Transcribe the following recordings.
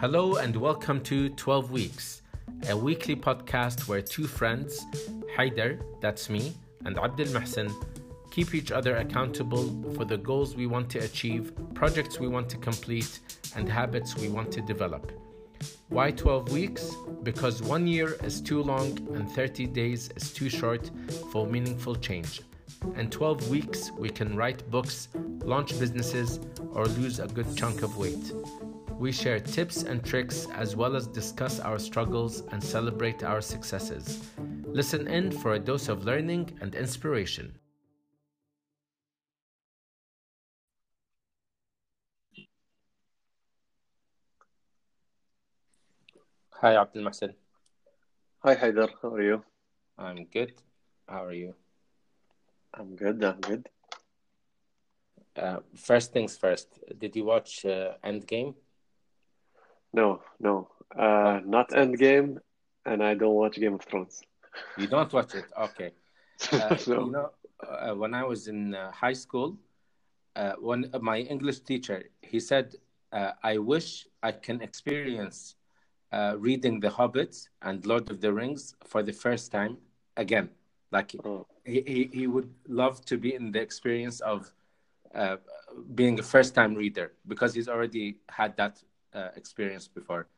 Hello and welcome to 12 Weeks, a weekly podcast where two friends, Haider, that's me, and Abdul Mahsen, keep each other accountable for the goals we want to achieve, projects we want to complete, and habits we want to develop. Why 12 weeks? Because one year is too long and 30 days is too short for meaningful change. And 12 weeks, we can write books, launch businesses, or lose a good chunk of weight. We share tips and tricks as well as discuss our struggles and celebrate our successes. Listen in for a dose of learning and inspiration. Hi, Abdul Mahsen. Hi, Haider. How are you? I'm good. How are you? I'm good. I'm good. Uh, first things first, did you watch uh, Endgame? No, no, uh, not Endgame, and I don't watch Game of Thrones. You don't watch it, okay? Uh, no. You know, uh, when I was in uh, high school, uh, when my English teacher he said, uh, "I wish I can experience reading The Hobbit and Lord of the Rings for the first time again." Like oh. he, he he would love to be in the experience of being a first time reader because he's already had that uh, experience before.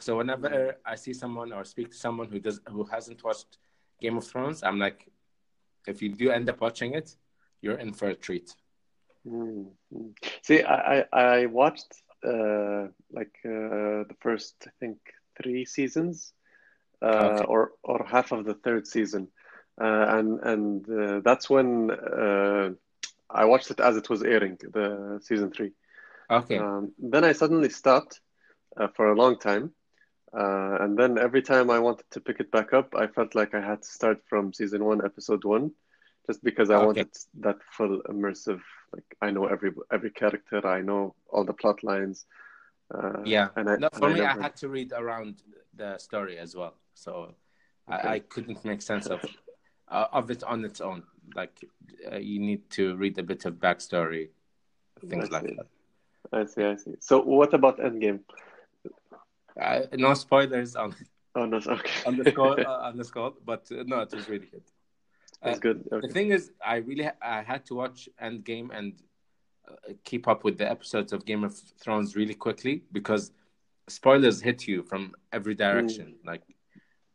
So whenever I see someone or speak to someone who does who hasn't watched Game of Thrones, I'm like, if you do end up watching it, you're in for a treat. Mm-hmm. See, I I watched uh, like uh, the first I think three seasons, uh, okay. or or half of the third season, uh, and and uh, that's when uh, I watched it as it was airing, the season three. Okay. Um, then I suddenly stopped uh, for a long time. Uh, and then every time I wanted to pick it back up, I felt like I had to start from season one, episode one, just because I okay. wanted that full immersive. Like I know every every character, I know all the plot lines. Uh, yeah, and I, no, for and me, I, never... I, had to read around the story as well, so okay. I, I, couldn't make sense of uh, of it on its own. Like uh, you need to read a bit of backstory, things like that. I see, I see. So, what about Endgame? Uh, no spoilers on. Oh no! Okay. on the score, uh, on the score, but uh, no, it was really good. That's good. Okay. The thing is, I really I had to watch Endgame and uh, keep up with the episodes of Game of Thrones really quickly because spoilers hit you from every direction. Mm. Like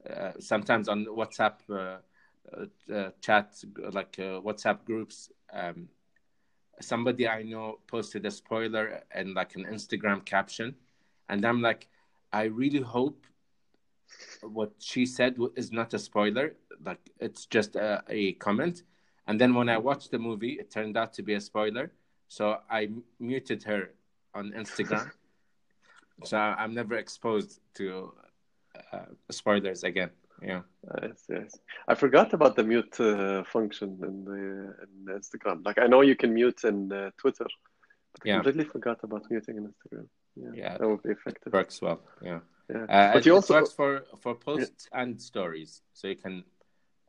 uh, sometimes on WhatsApp uh, chat, like WhatsApp groups. Um, somebody I know posted a spoiler and like an Instagram caption, and I'm like, I really hope what she said is not a spoiler, like it's just a, a comment. And then when I watched the movie, it turned out to be a spoiler, so I muted her on Instagram. so I'm never exposed to uh, spoilers again. Yeah. Yes, yes. I forgot about the mute uh, function in the in Instagram. Like I know you can mute in uh, Twitter, but I yeah. completely forgot about muting in Instagram. Yeah, yeah, that would be effective. Works well. Yeah. Yeah. Uh, but you also works for for posts yeah. and stories, so you can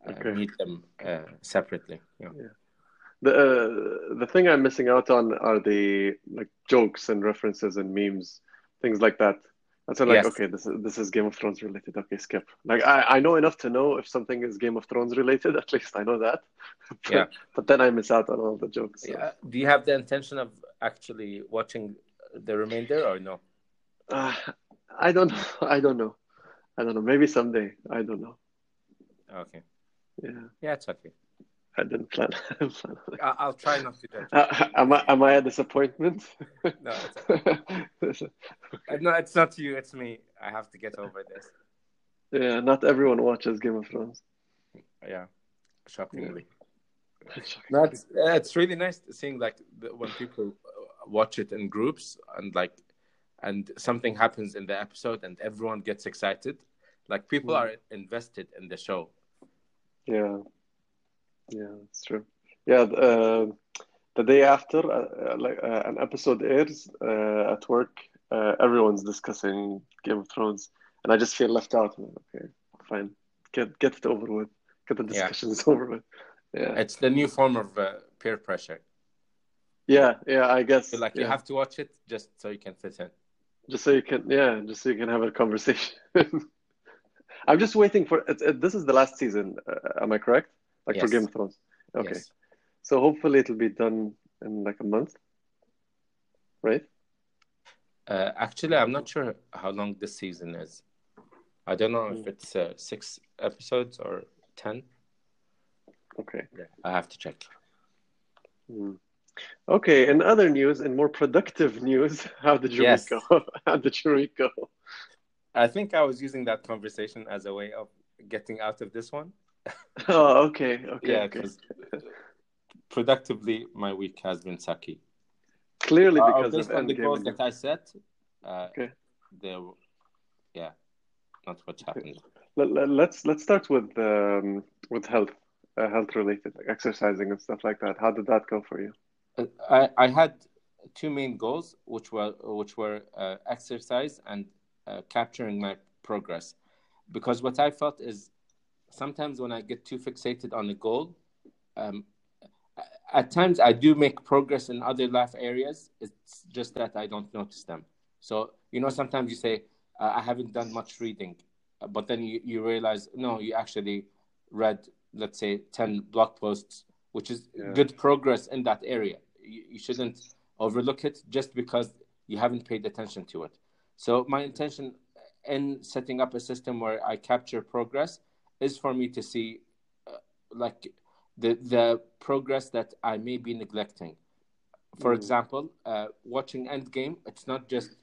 uh, okay. meet them uh, separately. Yeah. yeah. The uh, the thing I'm missing out on are the like jokes and references and memes, things like that. And so like, yes. okay, this is this is Game of Thrones related. Okay, skip. Like I, I know enough to know if something is Game of Thrones related. At least I know that. but, yeah. But then I miss out on all the jokes. So. Yeah. Do you have the intention of actually watching the remainder or no? Uh, I don't know. I don't know. I don't know. Maybe someday. I don't know. Okay. Yeah. Yeah, it's okay. I didn't plan. I'll try not to judge. Uh, am I am I a disappointment? no, it's okay. no, it's not you. It's me. I have to get over this. Yeah, not everyone watches Game of Thrones. Yeah, shockingly. Yeah. no, it's, it's really nice seeing like when people watch it in groups and like, and something happens in the episode and everyone gets excited. Like people mm. are invested in the show. Yeah. Yeah, it's true. Yeah, uh, the day after uh, uh, like uh, an episode airs uh, at work, uh, everyone's discussing Game of Thrones, and I just feel left out. Like, Okay, fine, get get it over with, get the discussions yeah. over with. Yeah, it's the new form of peer pressure. Yeah, yeah, I guess. So, like yeah. you have to watch it just so you can fit in. just so you can, yeah, just so you can have a conversation. I'm just waiting for. It, it, this is the last season. Uh, am I correct? Like yes. for Game of Thrones. Okay. Yes. So hopefully it'll be done in like a month, right? Uh, actually, I'm not sure how long this season is. I don't know if mm. it's uh, six episodes or ten. Okay. Yeah, I have to check. Mm. Okay. In other news, in more productive news, how did you yes. go? how did you go? I think I was using that conversation as a way of getting out of this one. oh, okay. Okay. yeah, okay. productively, my week has been sucky. Clearly, uh, because based of on the goals that I set, uh, okay. There, yeah, not what happened. Let, us let's, let's start with um, with health, uh, health related, like exercising and stuff like that. How did that go for you? Uh, I I had two main goals, which were which were uh, exercise and uh, capturing my progress, because what I felt is sometimes when I get too fixated on the goal, um, at times I do make progress in other life areas. It's just that I don't notice them. So you know, sometimes you say uh, I haven't done much reading, but then you, you realize no, you actually read let's say ten blog posts, which is yeah. good progress in that area. You, you shouldn't overlook it just because you haven't paid attention to it. So my intention in setting up a system where I capture progress is for me to see uh, like the the progress that I may be neglecting. For mm. example, uh, watching Endgame, it's not just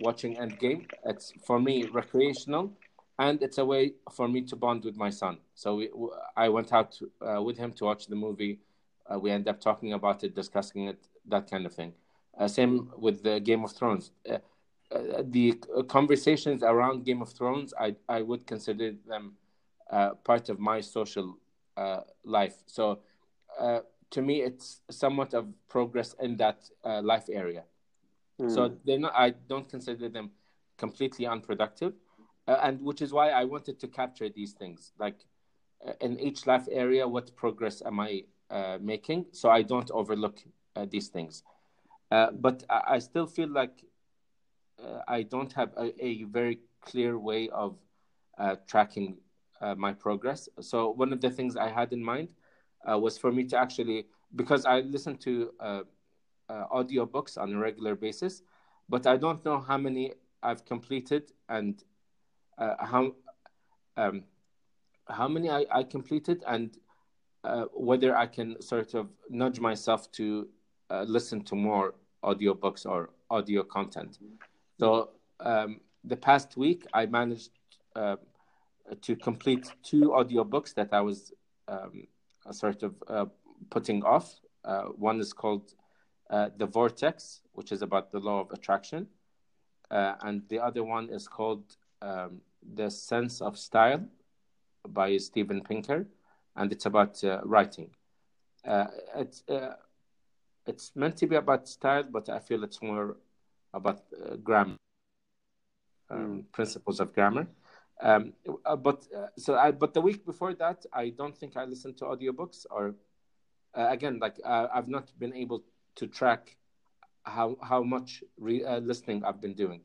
watching Endgame. It's for me recreational, and it's a way for me to bond with my son. So we, I went out uh, with him to watch the movie. Uh, we end up talking about it, discussing it, that kind of thing. Uh, same with the Game of Thrones. Uh, uh, the conversations around Game of Thrones, I I would consider them part of my social uh, life. So uh, to me, it's somewhat of progress in that uh, life area. Mm. So they're not. I don't consider them completely unproductive, uh, and which is why I wanted to capture these things. Like uh, in each life area, what progress am I uh, making? So I don't overlook these things. but I, I, still feel like I don't have a, a, very clear way of tracking uh, my progress. So one of the things I had in mind uh, was for me to actually because I listen to uh, uh audiobooks on a regular basis, but I don't know how many I've completed and uh, how um, how many I, I completed and uh, whether I can sort of nudge myself to listen to more audiobooks or audio content. So um, the past week I managed to complete two audiobooks that I was um, sort of uh, putting off. Uh, one is called uh, The Vortex, which is about the law of attraction. Uh, and the other one is called um, The Sense of Style by Steven Pinker. And it's about uh, writing. Uh, it's, it's meant to be about style, but I feel it's more about grammar, um, mm. principles of grammar. Um, uh, but uh, so I, but the week before that, I don't think I listened to audiobooks or uh, again, like uh, I've not been able to track how how much re- uh, listening I've been doing.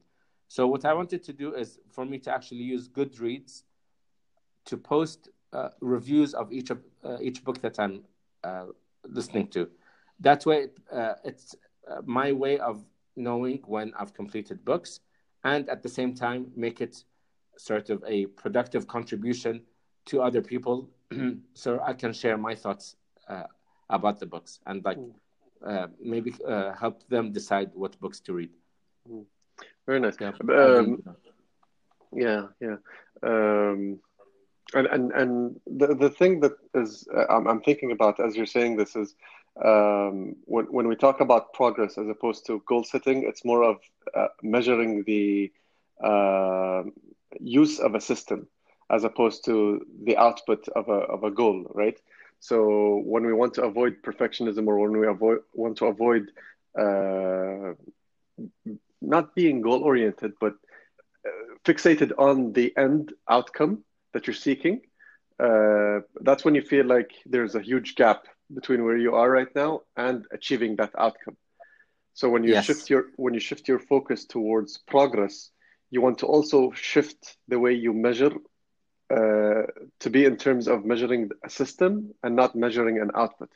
So what I wanted to do is for me to actually use Goodreads to post uh, reviews of each of each book that I'm listening to. That way, it's my way of knowing when I've completed books, and at the same time make it sort of a productive contribution to other people so I can share my thoughts uh, about the books and like mm. uh, maybe uh, help them decide what books to read. Mm. Very nice. Yeah, um, yeah. yeah. Um, and and and the the thing that is uh, I'm, I'm thinking about as you're saying this is um, when when we talk about progress as opposed to goal setting, it's more of uh, measuring the uh, use of a system as opposed to the output of a, of a goal, right? So when we want to avoid perfectionism or when we avoid, want to avoid uh, not being goal oriented, but uh, fixated on the end outcome that you're seeking, uh, that's when you feel like there's a huge gap between where you are right now and achieving that outcome. So when you Yes. shift your when you shift your focus towards progress, you want to also shift the way you measure uh, to be in terms of measuring a system and not measuring an output,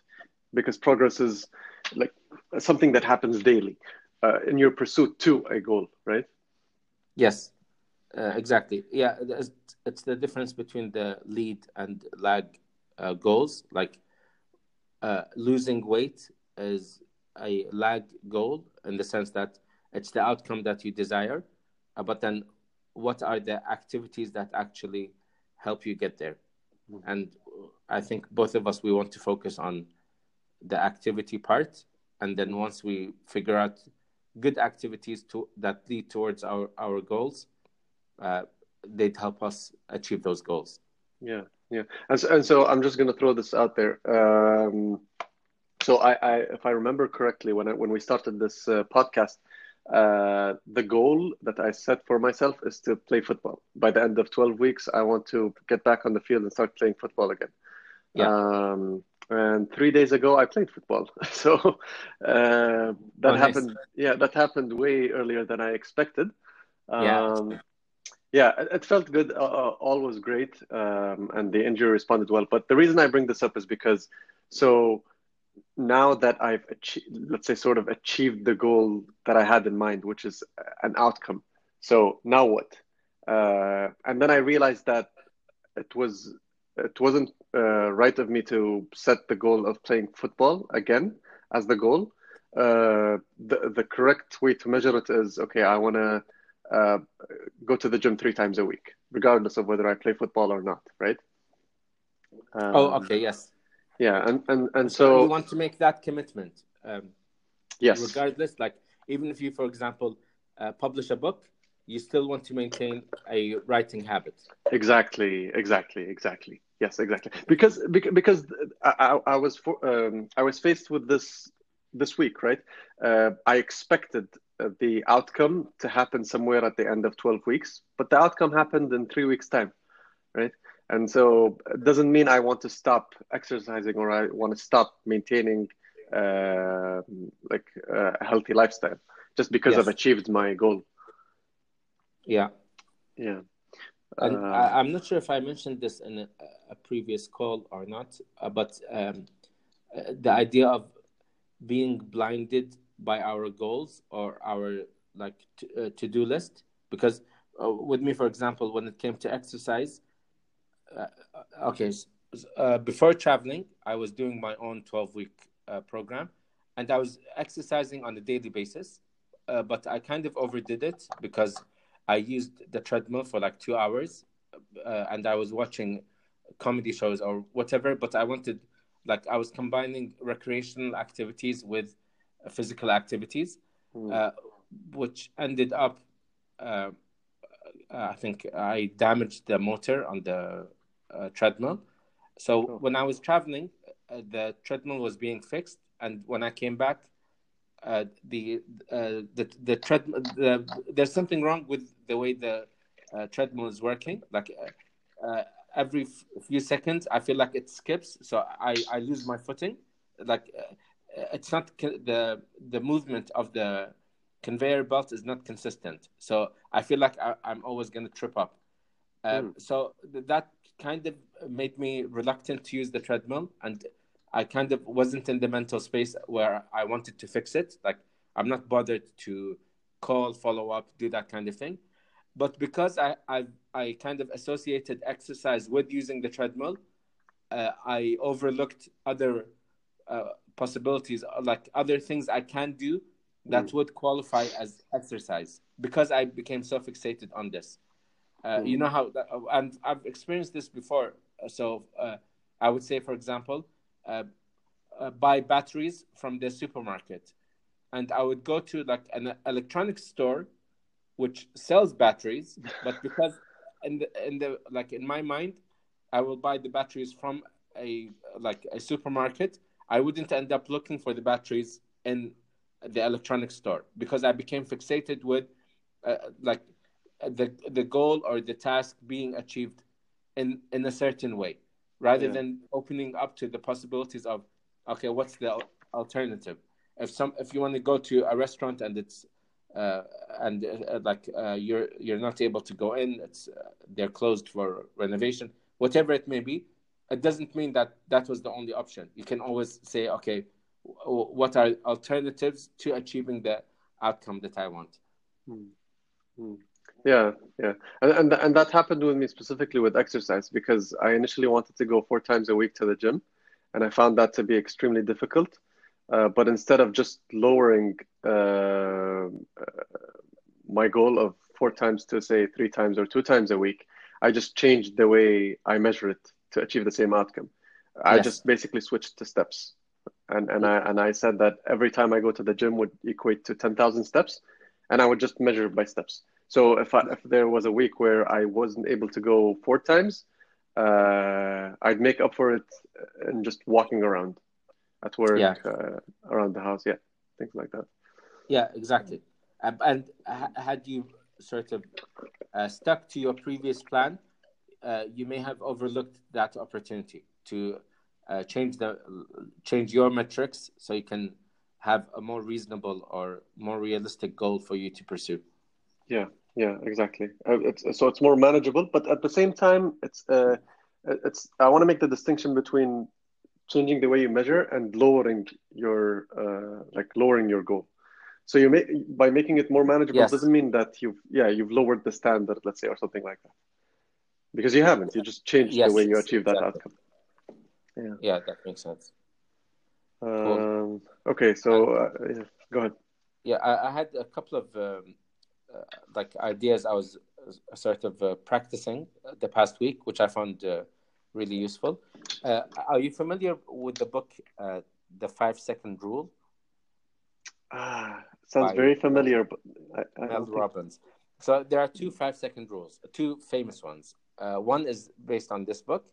because progress is like something that happens daily uh, in your pursuit to a goal, right? Yes, uh, exactly. Yeah, it's, the difference between the lead and lag uh, goals. Like uh, losing weight is a lag goal in the sense that it's the outcome that you desire, but then what are the activities that actually help you get there? And I think both of us we want to focus on the activity part, and then once we figure out good activities to that lead towards our our goals, uh, they'd help us achieve those goals. Yeah, yeah. And so, and so I'm just going to throw this out there. Um, so I, I, if I remember correctly, when I, when we started this uh, podcast, uh, the goal that I set for myself is to play football. By the end of 12 weeks, I want to get back on the field and start playing football again. Yeah. Um, and three days ago, I played football. So uh, that Oh, nice. happened. Yeah, that happened way earlier than I expected. Yeah. Um, yeah, it, it felt good. Uh, all was great, um, and the injury responded well. But the reason I bring this up is because so now that I've achieved, let's say, sort of achieved the goal that I had in mind, which is an outcome. So now what? Uh, and then I realized that it was it wasn't uh, right of me to set the goal of playing football again as the goal. Uh, the the correct way to measure it is okay. I want to uh, go to the gym three times a week, regardless of whether I play football or not. Right? Um, Oh, okay, yes. Yeah, and and and So you want to make that commitment, um, yes, regardless. Like even if you, for example, uh, publish a book, you still want to maintain a writing habit. Exactly, exactly, exactly. Yes, exactly. Because because, because I, I, I was for, um, I was faced with this this week, right? Uh, I expected uh, the outcome to happen somewhere at the end of 12 weeks, but the outcome happened in three weeks' time, right? And so it doesn't mean I want to stop exercising or I want to stop maintaining uh, like uh, a healthy lifestyle just because Yes. I've achieved my goal. Yeah, Yeah. and Uh, I, I'm not sure if I mentioned this in a, a previous call or not, uh, but um, uh, the idea of being blinded by our goals or our like uh, to-do list because uh, with me for example when it came to exercise uh, okay uh, before traveling i was doing my own 12 week uh, program and i was exercising on a daily basis uh, but i kind of overdid it because i used the treadmill for like two hours uh, and i was watching comedy shows or whatever but i wanted like i was combining recreational activities with physical activities mm, uh, which ended up uh, I think I damaged the motor on the uh, treadmill. So Oh. when I was traveling, uh, the treadmill was being fixed, and when I came back, uh, the uh, the the treadmill the, there's something wrong with the way the uh, treadmill is working. Like uh, uh, every f- few seconds, I feel like it skips, so I I lose my footing. Like uh, it's not co- the the movement of the conveyor belt is not consistent. So I feel like I, I'm always going to trip up. Um, Mm. So th- that kind of made me reluctant to use the treadmill, and I kind of wasn't in the mental space where I wanted to fix it. Like I'm not bothered to call, follow up, do that kind of thing. But because I I, I kind of associated exercise with using the treadmill, uh, I overlooked other uh, possibilities, like other things I can do that Mm. would qualify as exercise because I became so fixated on this. Uh, You know how, that, and I've experienced this before. So uh, I would say, for example, uh, uh, buy batteries from the supermarket, and I would go to like an electronics store, which sells batteries, but because in the in the like in my mind, I will buy the batteries from a like a supermarket. I wouldn't end up looking for the batteries in the electronics store because I became fixated with uh, like the the goal or the task being achieved in in a certain way rather Yeah. than opening up to the possibilities of okay what's the alternative if some if you want to go to a restaurant and it's uh, and uh, like uh, you're you're not able to go in, it's uh, they're closed for renovation, whatever it may be. It doesn't mean that that was the only option. You can always say, okay, w- what are alternatives to achieving the outcome that I want. Hmm. Hmm. Yeah, yeah, and, and and that happened with me specifically with exercise because I initially wanted to go four times a week to the gym, and I found that to be extremely difficult. Uh, but instead of just lowering uh, my goal of four times to say three times or two times a week, I just changed the way I measure it to achieve the same outcome. I yes. just basically switched to steps, and and I and I said that every time I go to the gym would equate to ten thousand steps, and I would just measure by steps. So if I, if there was a week where I wasn't able to go four times, uh, I'd make up for it in just walking around at work, yeah. uh, around the house, yeah, things like that. Yeah, exactly. Um, and had you sort of uh, stuck to your previous plan, uh, you may have overlooked that opportunity to uh, change the change your metrics so you can have a more reasonable or more realistic goal for you to pursue. Yeah, yeah, exactly. Uh, it's, so it's more manageable, but at the same time, it's uh, it's. I want to make the distinction between changing the way you measure and lowering your uh, like lowering your goal. So you make by making it more manageable yes. doesn't mean that you've yeah you've lowered the standard, let's say, or something like that, because you haven't. You just changed yes, the way you achieve that exactly. outcome. Yeah, yeah, that makes sense. Um, cool. Okay, so uh, yeah, go ahead. Yeah, I, I, had a couple of um, uh, like ideas I was uh, sort of uh, practicing the past week, which I found uh, really useful. Uh, are you familiar with the book The Five Second Rule? Ah, sounds very familiar, but I, I Mel Robbins. So there are two five second rules, two famous ones. one is based on this book,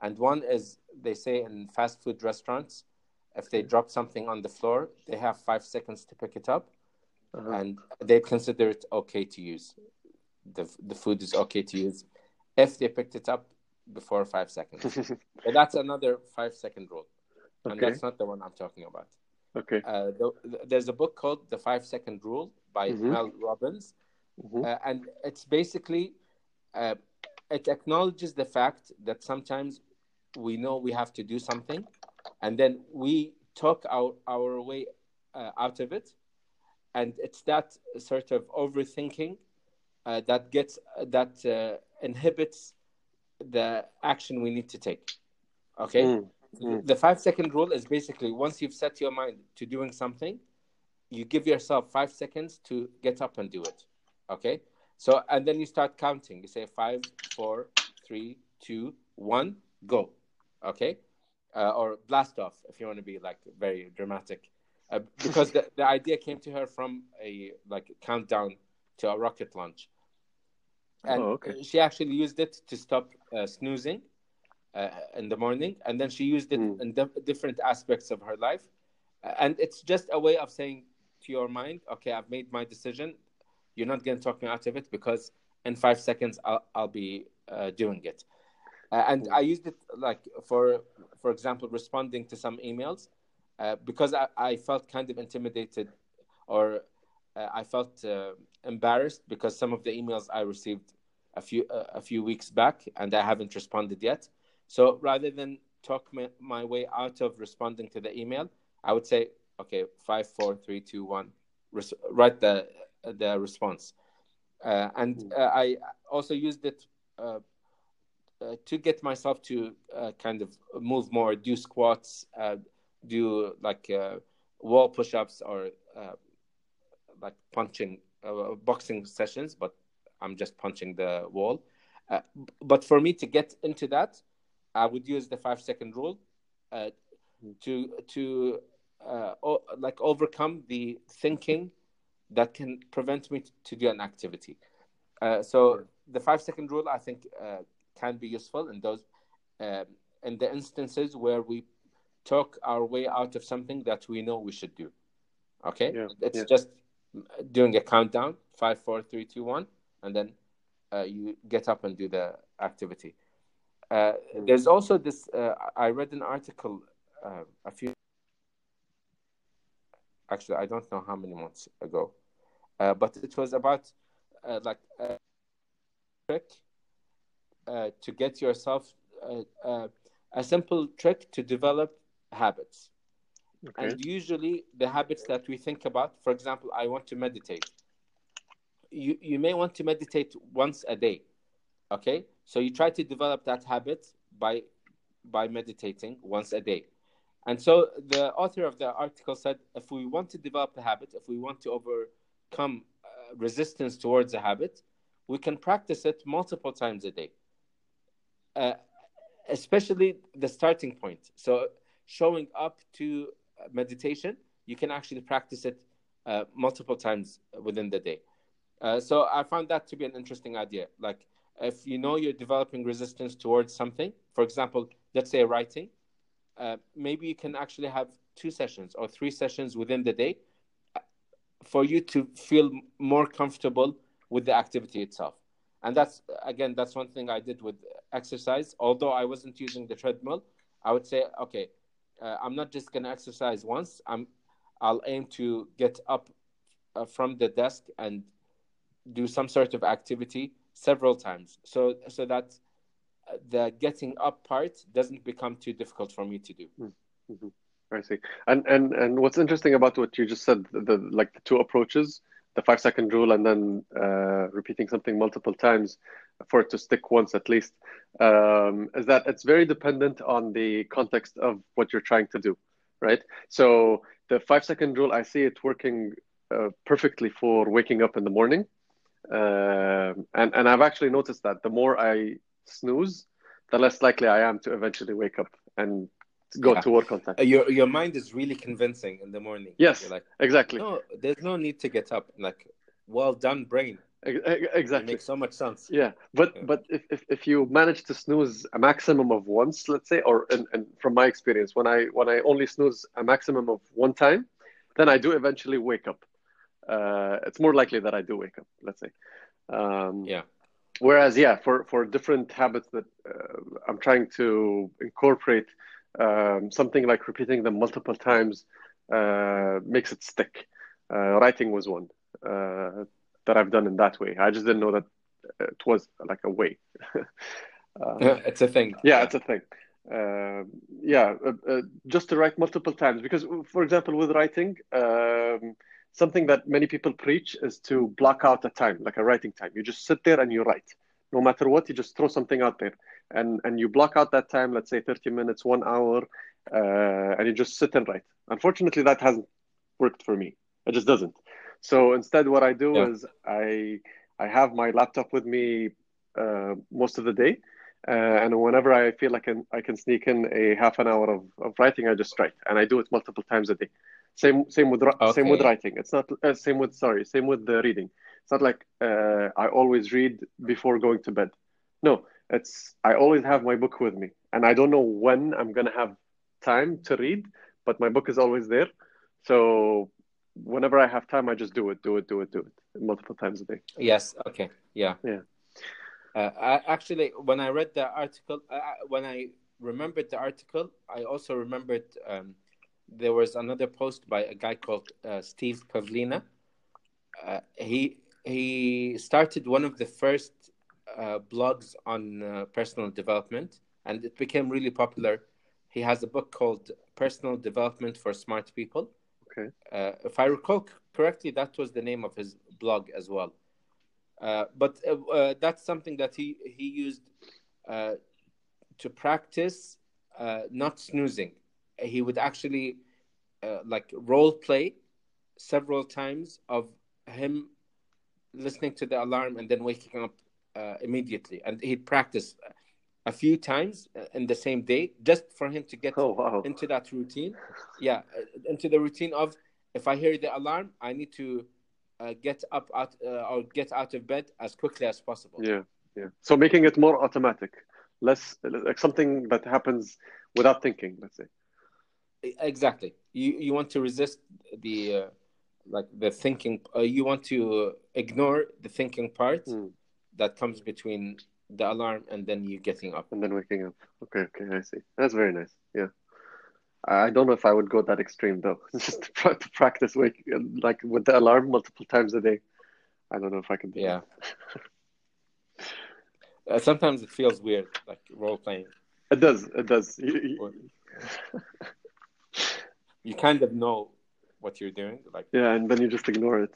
and one is they say in fast food restaurants, if they drop something on the floor, they have five seconds to pick it up uh-huh. and they consider it okay to use. The the food is okay to use if they picked it up before five seconds. but that's another five second rule, and okay. that's not the one I'm talking about. Okay. Uh, the, the, there's a book called The Five Second Rule by mm-hmm. Mel Robbins, mm-hmm. uh, and it's basically uh, it acknowledges the fact that sometimes we know we have to do something, and then we talk our our way uh, out of it, and it's that sort of overthinking uh, that gets that uh, inhibits the action we need to take. Okay? Mm. Mm. the five second rule is basically once you've set your mind to doing something you give yourself five seconds to get up and do it. Okay? So and then you start counting. You say five four three two one go. Okay? Uh, or blast off if you want to be like very dramatic uh, because the, the idea came to her from a like countdown to a rocket launch and oh, okay. she actually used it to stop uh, snoozing uh, in the morning and then she used it mm. in different aspects of her life and it's just a way of saying to your mind okay i've made my decision you're not going to talk me out of it because in five seconds i'll, I'll be uh, doing it uh, and mm. i used it like for for example responding to some emails uh, because I, I, felt kind of intimidated or uh, I felt uh, embarrassed because some of the emails I received a few uh, a few weeks back and I haven't responded yet. So rather than talk my, my, way out of responding to the email, I would say, okay, five, four, three, two, one, res- write the the response. Uh, and hmm. I also used it to get myself to kind of move more, do squats do like uh, wall push-ups or uh, like punching uh, boxing sessions, but I'm just punching the wall. Uh, but for me to get into that, I would use the five second rule uh, to to uh, o- like overcome the thinking that can prevent me to do an activity. so the five second rule, I think, can be useful in those in the instances where we talk our way out of something that we know we should do. Okay, yeah, it's yeah. just doing a countdown five, four, three, two, one, and then uh, you get up and do the activity. Uh, mm. there's also this. Uh, I read an article uh, a few. Actually, I don't know how many months ago, uh, but it was about uh, like a trick uh, to get yourself uh, uh, a simple trick to develop habits. Okay. And usually, the habits that we think about, for example, I want to meditate. You you may want to meditate once a day, okay? So you try to develop that habit by by meditating once a day. And so the author of the article said, if we want to develop a habit, if we want to overcome uh, resistance towards a habit, we can practice it multiple times a day. Uh, especially the starting point. So showing up to meditation, you can actually practice it uh, multiple times within the day. Uh, so I found that to be an interesting idea. Like if you know you're developing resistance towards something, for example, let's say writing, uh, maybe you can actually have two sessions or three sessions within the day uh, for you to feel more comfortable with the activity itself. And that's again, that's one thing I did with exercise. Although I wasn't using the treadmill, I would say, okay, uh, I'm not just to exercise once. I'm, I'll aim to get up uh, from the desk and do some sort of activity several times, so so that uh, the getting up part doesn't become too difficult for me to do. Mm-hmm. I see. And and and what's interesting about what you just said, the, the like the two approaches, the five second rule, and then uh, repeating something multiple times for it to stick once at least, um, is that it's very dependent on the context of what you're trying to do, right? So the five second rule, I see it working uh, perfectly for waking up in the morning. Um, and and I've actually noticed that the more I snooze, the less likely I am to eventually wake up and go Yeah. to work on time. Uh, Your your mind is really convincing in the morning. Yes, You're like, exactly, no, there's no need to get up. Like, well done, brain. Ex- ex- It exactly. makes so much sense. Yeah, but Yeah. but if, if, if you manage to snooze a maximum of once, let's say, or and, and from my experience, when I when I only snooze a maximum of one time, then I do eventually wake up. Uh, it's more likely that I do wake up. Let's say. Um, Yeah. Whereas, yeah, for for different habits that uh, I'm trying to incorporate, um, something like repeating them multiple times uh, makes it stick. Uh, writing was one uh, that I've done in that way. I just didn't know that it was like a way. Um, it's a thing. yeah, it's a thing. Um yeah, uh, uh, just to write multiple times because, for example, with writing, um, something that many people preach is to block out a time, like a writing time. You just sit there and you write. No matter what, you just throw something out there, and and you block out that time. Let's say thirty minutes, one hour, uh, and you just sit and write. Unfortunately, that hasn't worked for me. It just doesn't. So instead, what I do Yeah. is I I have my laptop with me uh, most of the day. Uh, and whenever I feel like I can, I can sneak in a half an hour of, of writing, I just write, and I do it multiple times a day. Same same with ri- same with writing. It's not uh, same with sorry same with the reading. Not like uh, I always read before going to bed. No, it's I always have my book with me, and I don't know when I'm gonna have time to read, but my book is always there. So whenever I have time, I just do it, do it, do it, do it multiple times a day. Yes. Okay. Yeah. Yeah. Uh, I, actually, when I read the article, uh, when I remembered the article, I also remembered um, there was another post by a guy called uh, Steve Pavlina. Uh, he he started one of the first uh, blogs on uh, personal development, and it became really popular. He has a book called Personal Development for Smart People. Okay. Uh, if I recall correctly, that was the name of his blog as well. Uh, but uh, uh, that's something that he he used uh, to practice uh, not snoozing. He would actually uh, like role play several times of him listening to the alarm and then waking up uh, immediately, and he'd practice a few times uh, in the same day just for him to get Oh wow. into that routine. Yeah, uh, into the routine of if I hear the alarm, I need to uh, get up out uh, or get out of bed as quickly as possible. Yeah, yeah. So making it more automatic, less like something that happens without thinking. Let's say. Exactly. You you want to resist the uh, like the thinking. Uh, you want to ignore the thinking part Mm. that comes between the alarm and then you getting up. And then waking up. Okay, okay, I see. That's very nice. Yeah. I don't know if I would go that extreme though. Just to, pra- to practice wake like with the alarm multiple times a day. I don't know if I can do Yeah. Uh, sometimes it feels weird, like role playing. It does. It does. You- you- You kind of know what you're doing, like yeah, and then you just ignore it.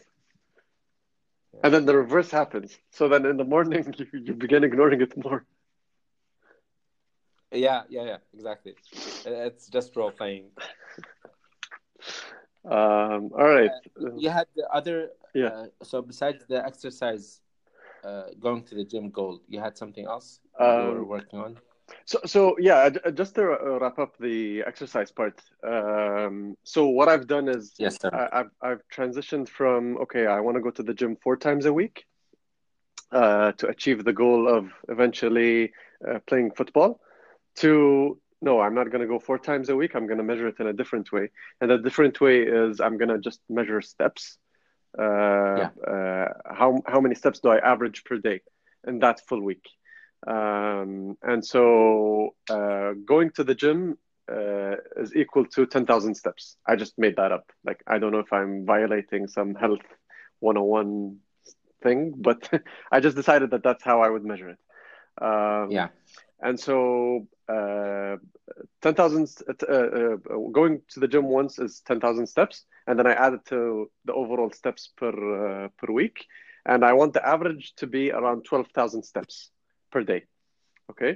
Yeah. And then the reverse happens. So then in the morning you, you begin ignoring it more. yeah, yeah, yeah, exactly. Uh, It's just role playing. Um, all right. You had the other, Yeah. uh, so besides the exercise, uh, going to the gym goal, you had something else you Um, were working on. So, so yeah, just to uh, wrap up the exercise part. Um, so what I've done is Yes, sir. I, I've I've transitioned from okay, I want to go to the gym four times a week, uh, to achieve the goal of eventually uh, playing football, to no, I'm not going to go four times a week. I'm going to measure it in a different way, and the different way is I'm going to just measure steps. Uh, Yeah. uh, how how many steps do I average per day in that full week? Um, and so uh, going to the gym uh, is equal to 10,000 steps. I just made that up. Like, I don't know if I'm violating some health 101 thing, but I just decided that that's how I would measure it. Um, Yeah. And so uh, 10,000, uh, uh, going to the gym once is 10,000 steps. And then I add it to the overall steps per, uh, per week. And I want the average to be around 12,000 steps per day. Okay.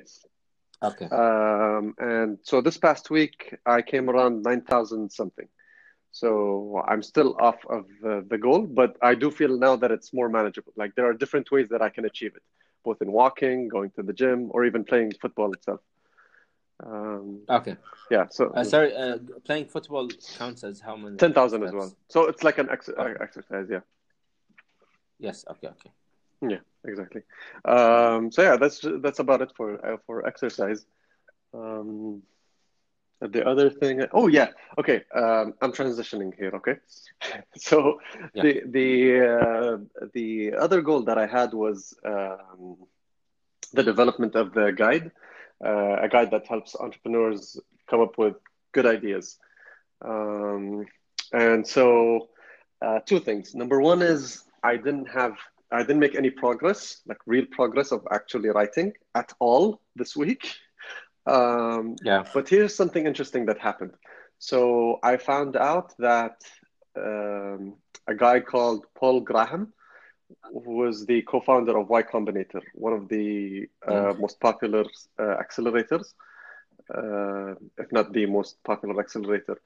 Okay. Um, and so this past week, I came around 9,000 something. So I'm still off of uh, the goal, but I do feel now that it's more manageable. Like there are different ways that I can achieve it, both in walking, going to the gym, or even playing football itself. Um, Okay. yeah, so Uh, sorry, uh, playing football counts as how many? 10,000 as well. So it's like an ex- Okay. exercise, yeah. Yes. Okay. Okay. Yeah, exactly. Um, so yeah, that's that's about it for uh, for exercise. Um, the other thing, oh yeah, okay. Um, I'm transitioning here. Okay, so Yeah. the the uh, the other goal that I had was um, the development of the guide, uh, a guide that helps entrepreneurs come up with good ideas. Um, and so, uh, two things. Number one is I didn't have, I didn't make any progress, like real progress of actually writing at all this week. Um, Yeah. but here's something interesting that happened. So I found out that um, a guy called Paul Graham, who was the co-founder of Y Combinator, one of the uh, most popular uh, accelerators, uh, if not the most popular accelerator.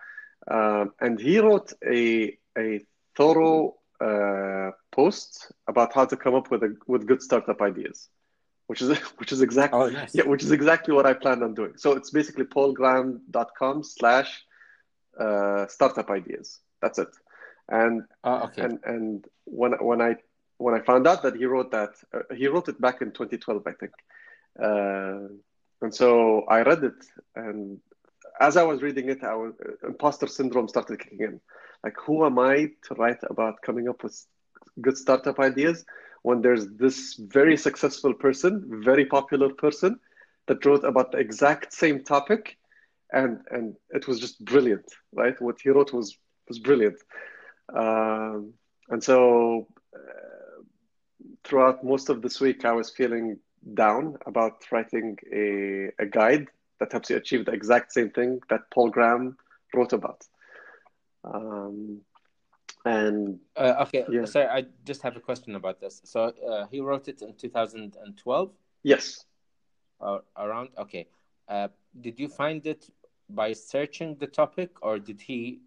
Um, and he wrote a a thorough uh, post about how to come up with a with good startup ideas, which is which is exactly Oh, nice. yeah, which is exactly what I planned on doing. So it's basically paulgraham.com slash uh, startup ideas. That's it. And Oh, okay. and and when when I when I found out that he wrote that uh, he wrote it back in 2012, I think. Uh, and so I read it, and as I was reading it, I was imposter syndrome started kicking in. Like, who am I to write about coming up with good startup ideas when there's this very successful person, very popular person that wrote about the exact same topic, and and it was just brilliant, right? What he wrote was was brilliant. Um, and so uh, throughout most of this week, I was feeling down about writing a, a guide that helps you achieve the exact same thing that Paul Graham wrote about. Um, and Uh, okay. Yeah. Sorry, I just have a question about this. So uh, he wrote it in 2012 yes, or around. Okay. Uh, did you find it by searching the topic, or did he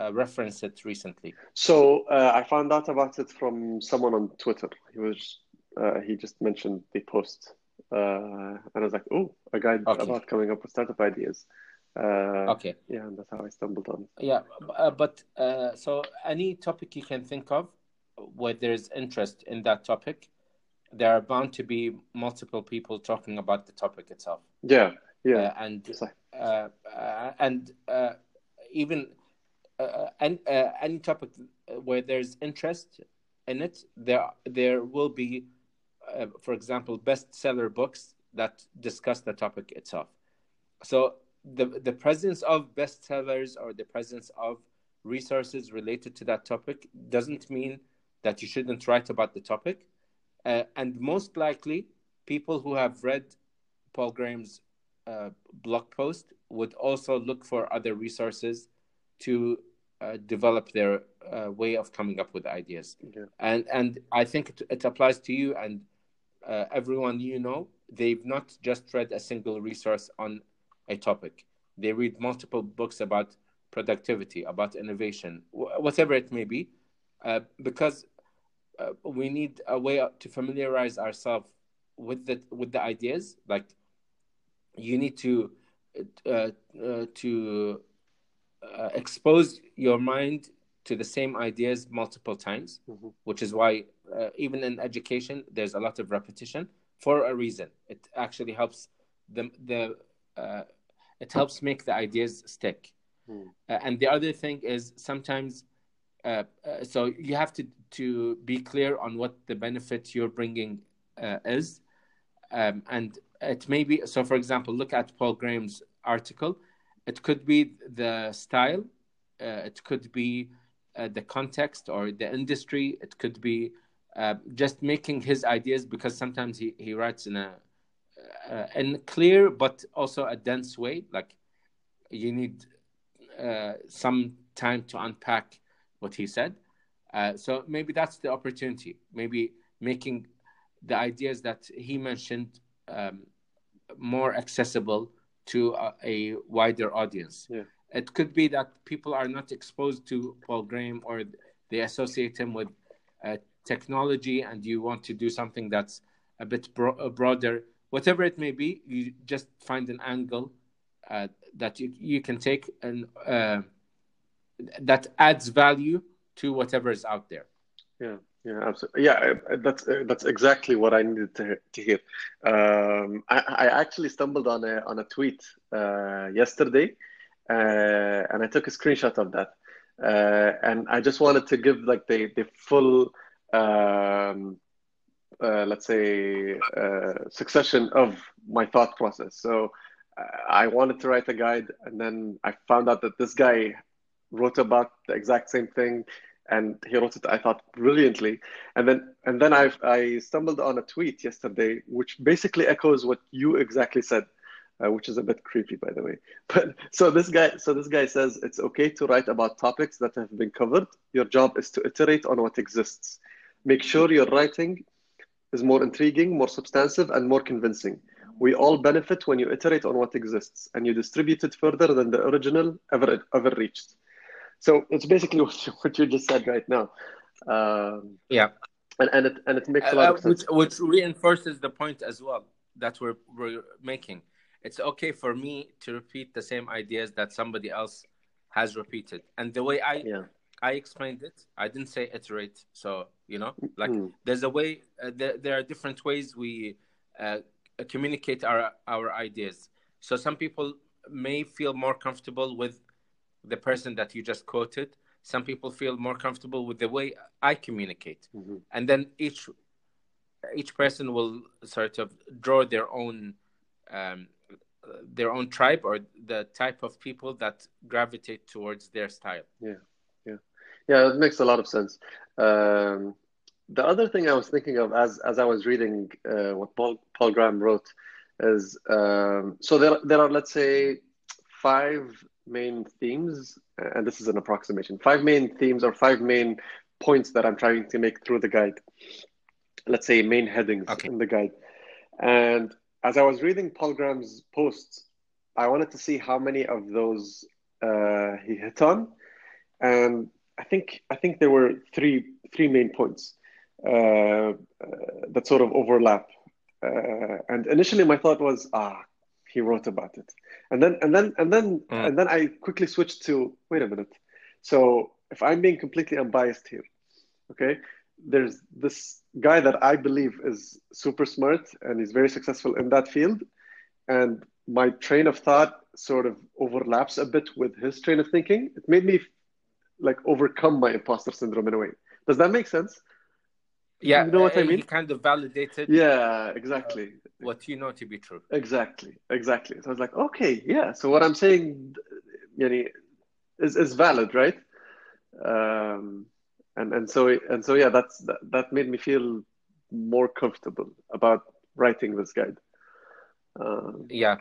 uh, reference it recently? so uh, I found out about it from someone on Twitter. He was uh, he just mentioned the post, uh, and I was like, "Oh, a guy Okay. about coming up with startup ideas." Uh, Okay. Yeah, and that's how I stumbled on. Yeah, uh, but uh, so any topic you can think of where there's interest in that topic, there are bound to be multiple people talking about the topic itself. Yeah, yeah, Uh, and uh, uh, and uh, even uh, any, uh, any topic where there's interest in it, there there will be, uh, for example, bestseller books that discuss the topic itself. So the the presence of bestsellers or the presence of resources related to that topic doesn't mean that you shouldn't write about the topic. Uh, and most likely, people who have read Paul Graham's uh, blog post would also look for other resources to uh, develop their uh, way of coming up with ideas. Yeah. And and I think it, it applies to you and uh, everyone you know. They've not just read a single resource on a topic. They read multiple books about productivity, about innovation, whatever it may be, uh, because uh, we need a way to familiarize ourselves with the with the ideas. Like you need to uh, uh to uh, expose your mind to the same ideas multiple times, mm-hmm. which is why uh, even in education there's a lot of repetition for a reason. It actually helps the the uh, it helps make the ideas stick. Mm. Uh, and the other thing is sometimes, uh, uh, so you have to to be clear on what the benefit you're bringing uh, is, um, and it may be. So, for example, look at Paul Graham's article. It could be the style, uh, it could be uh, the context or the industry. It could be just making his ideas because sometimes he, he writes in a uh, in clear but also a dense way. Like you need uh, some time to unpack what he said. Uh, so maybe that's the opportunity. Maybe making the ideas that he mentioned um, more accessible to a, a wider audience. Yeah. It could be that people are not exposed to Paul Graham or they associate him with uh, technology, and you want to do something that's a bit bro- broader whatever it may be, you just find an angle uh, that you, you can take and uh, that adds value to whatever is out there. Yeah, yeah, absolutely. Yeah, that's uh, that's exactly what I needed to to hear. Um, I, I actually stumbled on a on a tweet uh, yesterday, uh, and I took a screenshot of that, uh, and I just wanted to give like the the full. Um, uh, let's say, uh, succession of my thought process. So uh, I wanted to write a guide, and then I found out that this guy wrote about the exact same thing, and he wrote it, I thought, brilliantly. And then, and then I I stumbled on a tweet yesterday, which basically echoes what you exactly said. Uh, which is a bit creepy, by the way. But so this guy, so this guy says it's okay to write about topics that have been covered. Your job is to iterate on what exists. Make sure you're writing is more intriguing, more substantive, and more convincing. We all benefit when you iterate on what exists and you distribute it further than the original ever ever reached. So it's basically what you, what you just said right now. Um, yeah, and and it and it makes a lot uh, of sense. Which, which reinforces the point as well that we're we're making. It's okay for me to repeat the same ideas that somebody else has repeated, and the way I yeah. I explained it. I didn't say iterate. So you know, like mm. there's a way. Uh, there, there are different ways we uh, communicate our our ideas. So some people may feel more comfortable with the person that you just quoted. Some people feel more comfortable with the way I communicate, mm-hmm. and then each each person will sort of draw their own um, their own tribe or the type of people that gravitate towards their style. Yeah. Yeah, it makes a lot of sense. Um, the other thing I was thinking of as as I was reading uh, what Paul Paul Graham wrote is um, so there there are let's say five main themes, and this is an approximation. Five main themes or five main points that I'm trying to make through the guide. Let's say main headings okay. in the guide. And as I was reading Paul Graham's posts, I wanted to see how many of those uh, he hit on, and I think I think there were three three main points uh, uh, that sort of overlap. Uh, and initially, my thought was, ah, he wrote about it, and then and then and then mm. and then I quickly switched to wait a minute. So if I'm being completely unbiased here, okay, there's this guy that I believe is super smart and he's very successful in that field, and my train of thought sort of overlaps a bit with his train of thinking. It made me like overcome my imposter syndrome in a way. Does that make sense? Yeah, You know what I uh, mean? He kind of validated Yeah, exactly. what you know to be true. Exactly, exactly. So I was like, okay, yeah. So what I'm saying, yani, is is valid, right? Um, and and so and so yeah, that's that, that made me feel more comfortable about writing this guide. Um, Yeah,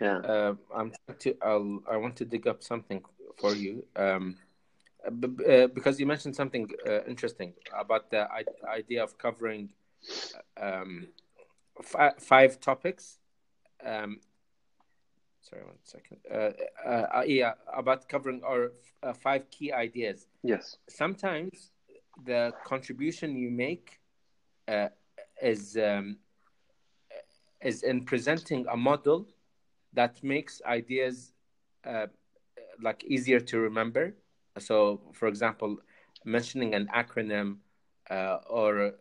yeah. uh, I'm trying to. I'll. I want to dig up something for you. Um, uh, because you mentioned something uh, interesting about the idea of covering um, fi- five topics. Um, sorry, one second. Uh, uh, uh, yeah, about covering our uh, five key ideas. Yes. Sometimes the contribution you make uh, is um, is in presenting a model that makes ideas uh, like easier to remember. So, for example, mentioning an acronym uh, or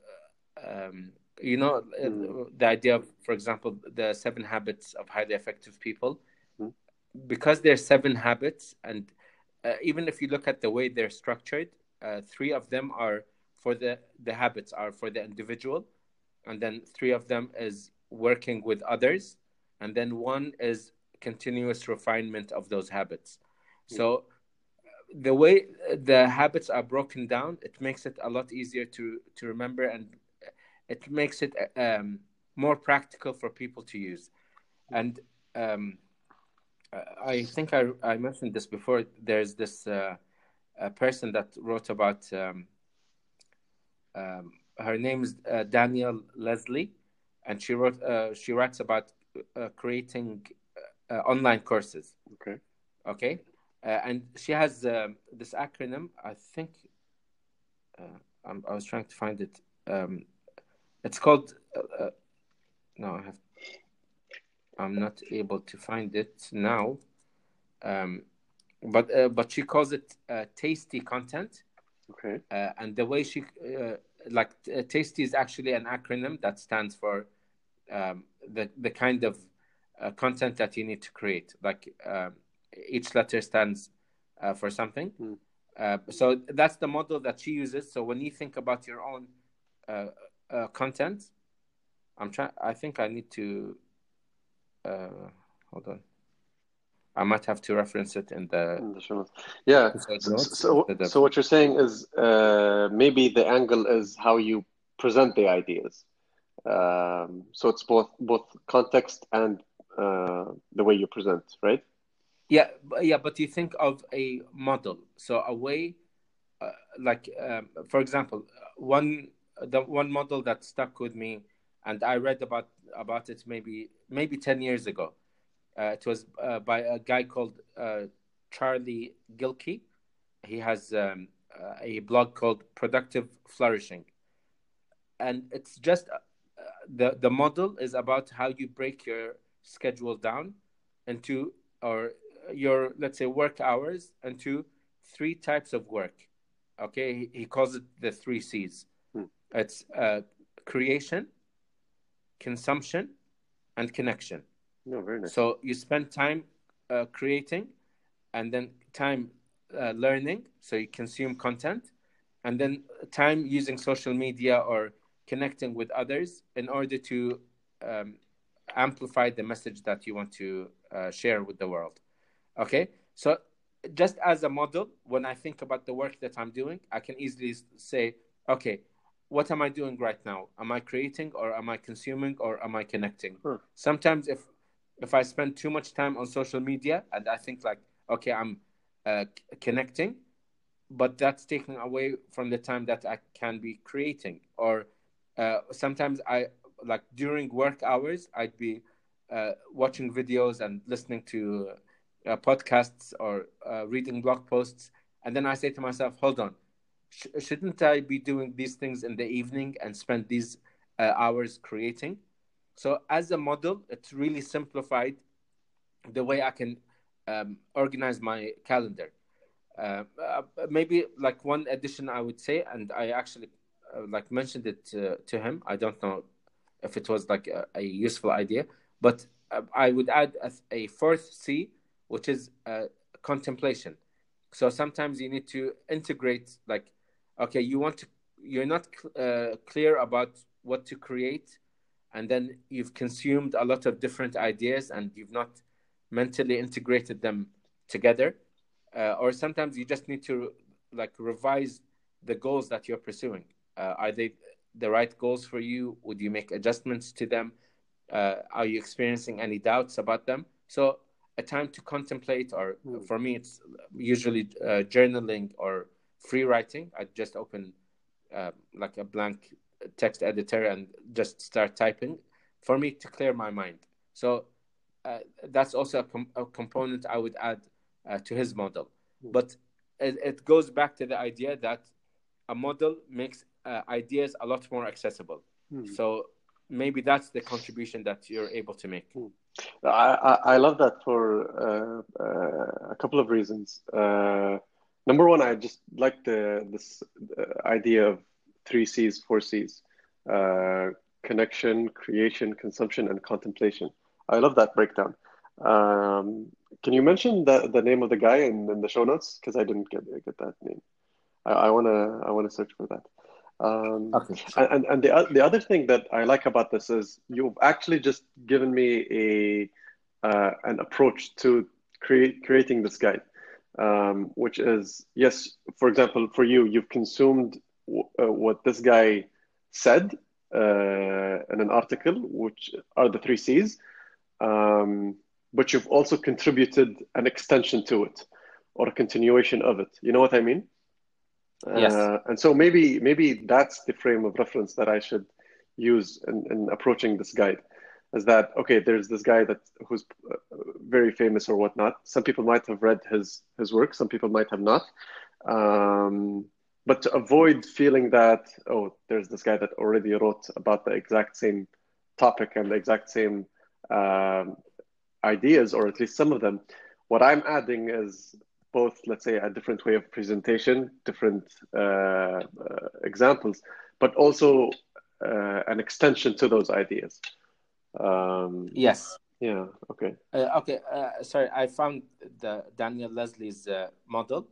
um, you know Mm. the idea of, for example, the seven habits of highly effective people, Mm. because there's seven habits, and uh, even if you look at the way they're structured, uh, three of them are for the the habits are for the individual, and then three of them is working with others, and then one is continuous refinement of those habits. So the way the habits are broken down, it makes it a lot easier to to remember, and it makes it um, more practical for people to use. And um, I think I I mentioned this before. There's this uh, a person that wrote about. Um, um, her name is uh, Danielle Leslie, and she wrote uh, she writes about uh, creating uh, online courses. Okay. Okay, and she has um, this acronym. I think uh, I'm, I was trying to find it. Um, it's called. Uh, uh, no, I have. I'm not able to find it now. Um, but uh, but she calls it uh, tasty content, Okay. uh, and the way she uh, like uh, tasty is actually an acronym that stands for um, the the kind of uh, content that you need to create. Like um, each letter stands uh, for something. Mm. Uh, so that's the model that she uses. So when you think about your own uh, uh, content, I'm trying. I think I need to. Uh, hold on. I might have to reference it in the In the show notes. Yeah. So, so, so what you're saying is uh, maybe the angle is how you present the ideas. Um, so it's both both context and uh, the way you present, right? Yeah, but- yeah, but you think of a model, so a way, uh, like um, for example, one the one model that stuck with me, and I read about about it maybe maybe ten years ago. Uh, it was uh, by a guy called uh, Charlie Gilkey. He has um, uh, a blog called Productive Flourishing, and it's just uh, the the model is about how you break your schedule down into or your let's say work hours into three types of work. Okay? He, calls it the three c's. Hmm. it's uh, creation consumption and connection. No, very nice. so you spend time uh, creating and then time uh, learning so you consume content and then time using social media or connecting with others in order to um, amplify the message that you want to uh, share with the world okay? So just as a model when i think about the work that i'm doing i can easily say okay what am i doing right now? Am i creating or am i consuming or am i connecting? Huh. sometimes if if i spend too much time on social media and i think like okay i'm uh, connecting but that's taken away from the time that i can be creating. Or uh, sometimes i like during work hours i'd be uh, watching videos and listening to uh, podcasts or uh, reading blog posts. And then i say to myself hold on. Sh- shouldn't i be doing these things in the evening and spend these uh, hours creating? So as a model it's really simplified the way i can um, organize my calendar. Uh, uh, maybe like one addition i would say and i actually uh, like mentioned it uh, to him. I don't know if it was like a, a useful idea but uh, i would add a, a fourth c which is uh, contemplation. So sometimes you need to integrate like okay you want to you're not uh, clear about what to create and then you've consumed a lot of different ideas and you've not mentally integrated them together. Uh, or sometimes you just need to like revise the goals that you're pursuing. Uh, are they the right goals for you? Would you make adjustments to them? Uh, are you experiencing any doubts about them? So a time to contemplate or mm. for me it's usually uh, journaling or free writing i just open uh, like a blank text editor and just start typing for me to clear my mind. So uh, that's also a, com- a, component I would add uh, to his model. Mm. But it, it, goes back to the idea that a model makes uh, ideas a lot more accessible. Mm. So maybe that's the contribution that you're able to make. I, I, love that for uh, uh, a couple of reasons. Uh, number one, I just like the this idea of three C's, four C's uh, connection, creation, consumption, and contemplation. I love that breakdown. Um, can you mention the, the name of the guy in, in the show notes? Because I didn't get get that name. I, wanna I wanna search for that. Um, okay. And and the the other thing that I like about this is you've actually just given me a uh, an approach to create creating this guide, um, which is yes. For example, for you, you've consumed uh, what this guy said uh, in an article, which are the three C's. Um, but you've also contributed an extension to it or a continuation of it. You know what I mean? Yes. Uh, and so maybe maybe that's the frame of reference that I should use in, in approaching this guide. Is that okay? There's this guy that who's uh, very famous or whatnot. Some people might have read his his work. Some people might have not. Um, but to avoid feeling that oh there's this guy that already wrote about the exact same topic and the exact same um, ideas or at least some of them what i'm adding is both let's say a different way of presentation different uh, uh, examples but also uh, an extension to those ideas um, yes yeah okay uh, okay uh, sorry i found the Danielle Leslie's uh, model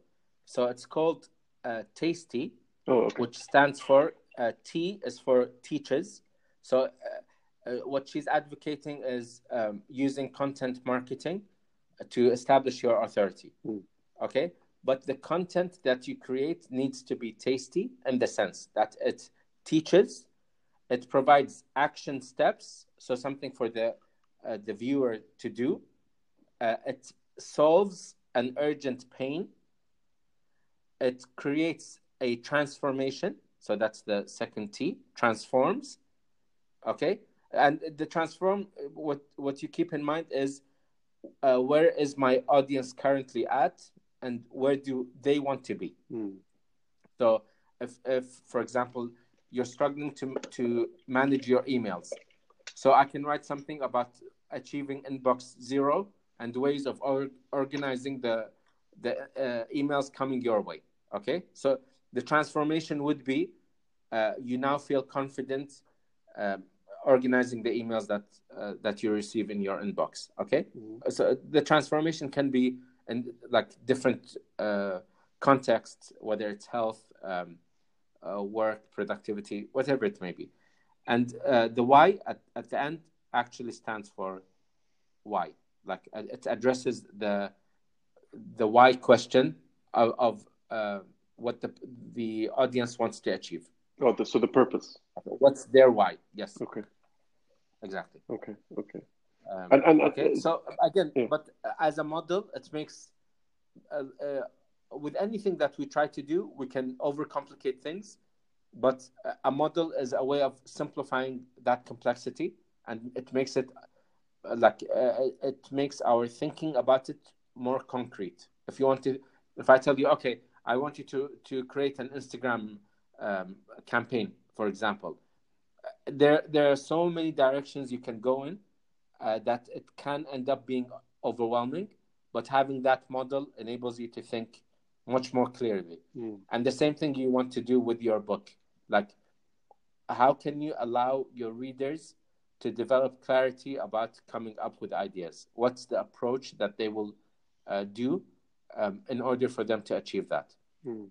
so it's called uh, Tasty, oh, okay. which stands for uh, T is for teachers. So uh, uh, what she's advocating is um, using content marketing to establish your authority. Mm. Okay, but the content that you create needs to be tasty in the sense that it teaches, it provides action steps, so something for the uh, the viewer to do. Uh, it solves an urgent pain it creates a transformation. So that's the second T, transforms. Okay. And the transform, what, what you keep in mind is uh, where is my audience currently at and where do they want to be? Mm. So if, if, for example, you're struggling to, to manage your emails, so I can write something about achieving inbox zero and ways of or, organizing the, the uh, emails coming your way. Okay, so the transformation would be uh, you now feel confident uh, organizing the emails that uh, that you receive in your inbox. Okay, mm-hmm. so the transformation can be in like different uh, contexts, whether it's health, um, uh, work, productivity, whatever it may be, and uh, the why at, at the end actually stands for why. Like it addresses the the why question of, of uh, what the the audience wants to achieve. Oh, the, so the purpose. What's their why? Yes. Okay. Exactly. Okay. Okay. Um, and, and okay. Uh, so again, yeah. but as a model, it makes uh, uh, with anything that we try to do, we can overcomplicate things. But a model is a way of simplifying that complexity, and it makes it uh, like uh, it makes our thinking about it more concrete. If you want to, if I tell you, okay, I want you to to create an Instagram um, campaign, for example. There there are so many directions you can go in uh, that it can end up being overwhelming. But having that model enables you to think much more clearly. Mm. And the same thing you want to do with your book, like how can you allow your readers to develop clarity about coming up with ideas? What's the approach that they will uh, do um, in order for them to achieve that. Mm.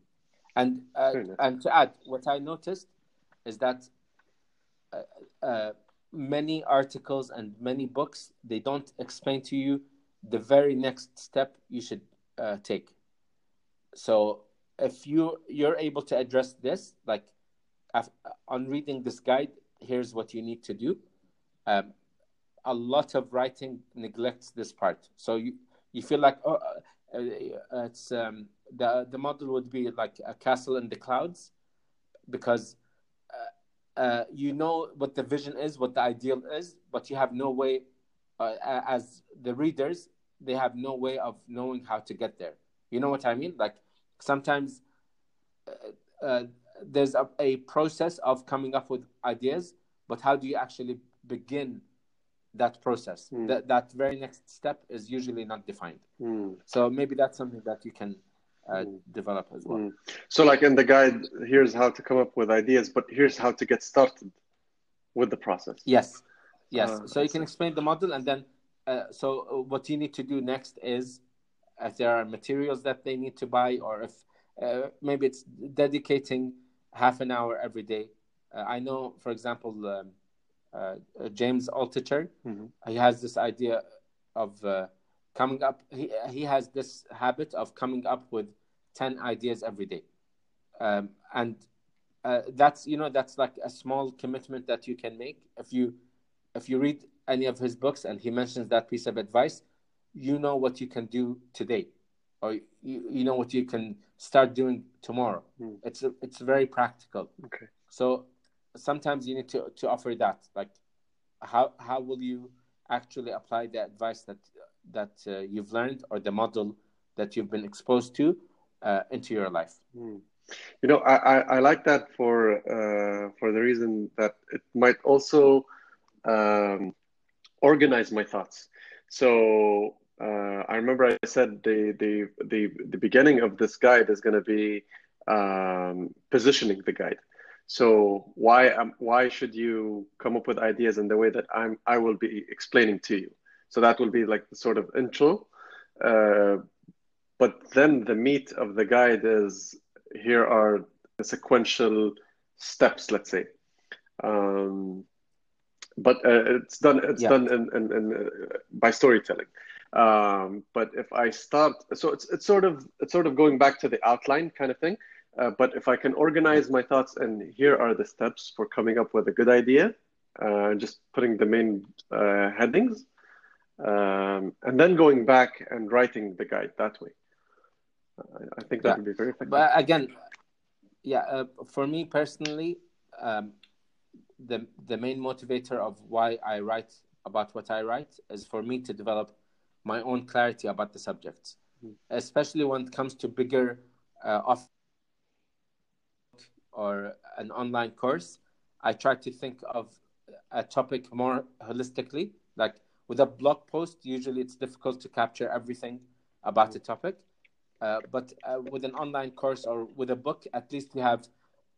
And uh, and to add, what I noticed is that uh, uh, many articles and many books they don't explain to you the very next step you should uh, take. So if you you're able to address this, like af- on reading this guide, here's what you need to do. Um, a lot of writing neglects this part. So you you feel like oh, uh, uh, it's um, the the model would be like a castle in the clouds, because uh, you know what the vision is, what the ideal is, but you have no way, uh, as the readers, they have no way of knowing how to get there. You know what I mean? Like sometimes uh, uh, there's a, a process of coming up with ideas, but how do you actually begin that process? Mm. That that very next step is usually not defined. Mm. So maybe that's something that you can uh, Mm. develop as well. Mm. So, like in the guide, here's how to come up with ideas, but here's how to get started with the process. Yes, yes. Ah, so you can explain the model, and then uh, so uh, what you need to do next is if there are materials that they need to buy, or if uh, maybe it's dedicating half an hour every day. Uh, I know, for example, um, uh, uh, James Altucher. Mhm. He has this idea of uh, coming up. He he has this habit of coming up with ten ideas every day, um, and uh, that's you know that's like a small commitment that you can make if you if you read any of his books and he mentions that piece of advice you know what you can do today or you, you know what you can start doing tomorrow Hmm. it's it's very practical Okay. so sometimes you need to to offer that like how how will you actually apply the advice that that uh, you've learned or the model that you've been exposed to uh, into your life Mm. You know, I, I, I like that for uh, for the reason that it might also um, organize my thoughts. So uh, I remember I said the, the the the beginning of this guide is going to be um, positioning the guide. So why um, why should you come up with ideas in the way that I'm I will be explaining to you? So that will be like the sort of intro. Uh, but then the meat of the guide is here are the sequential steps, let's say. Um, but uh, it's done. It's Yeah. done in, in, in, uh, by storytelling. Um, but if I start, so it's it's sort of it's sort of going back to the outline kind of thing. Uh, but if I can organize my thoughts and here are the steps for coming up with a good idea, uh, just putting the main uh, headings, um, and then going back and writing the guide that way. I, think that Yeah. would be very effective. but again yeah uh, for me personally um, the the main motivator of why i write about what i write is for me to develop my own clarity about the subjects Mhm. especially when it comes to bigger uh, off or an online course i try to think of a topic more holistically like with a blog post usually it's difficult to capture everything about the topic uh, but uh, with an online course or with a book, at least we have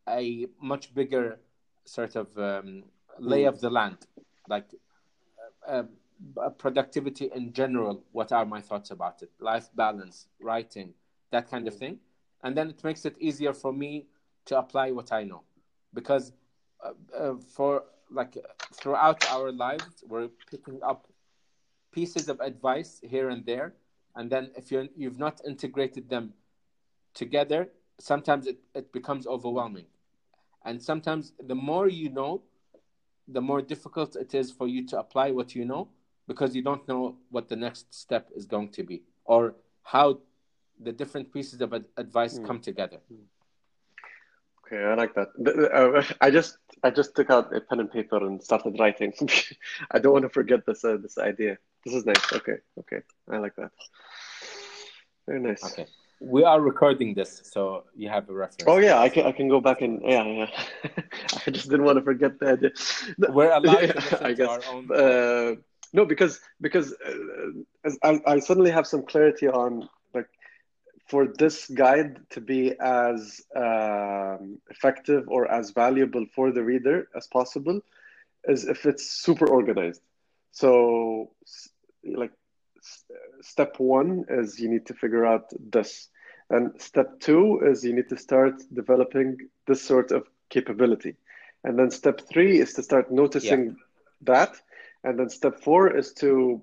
a much bigger sort of um, lay of the land, like uh, uh, productivity in general. What are my thoughts about it? Life balance, writing, that kind of thing, and then it makes it easier for me to apply what I know, because uh, uh, for like throughout our lives, we're picking up pieces of advice here and there and then if you you've not integrated them together sometimes it, it becomes overwhelming and sometimes the more you know the more difficult it is for you to apply what you know because you don't know what the next step is going to be or how the different pieces of advice Mm. come together Okay, I like that. The- the- uh, I just I just took out a pen and paper and started writing. I don't want to forget this uh, this idea. This is nice. Okay, okay, I like that. Very nice. okay we are recording this so you have a reference Oh yeah, I can I can go back and yeah yeah. I just didn't want to forget the idea. No, we're allowed yeah, to listen I to guess. our own Uh, no, because because uh, as I, I suddenly have some clarity on like for this guide to be as um, effective or as valuable for the reader as possible is if it's super organized. So like step one is you need to figure out this And step two is you need to start developing this sort of capability. And then step three is to start noticing yeah. that. And then step four is to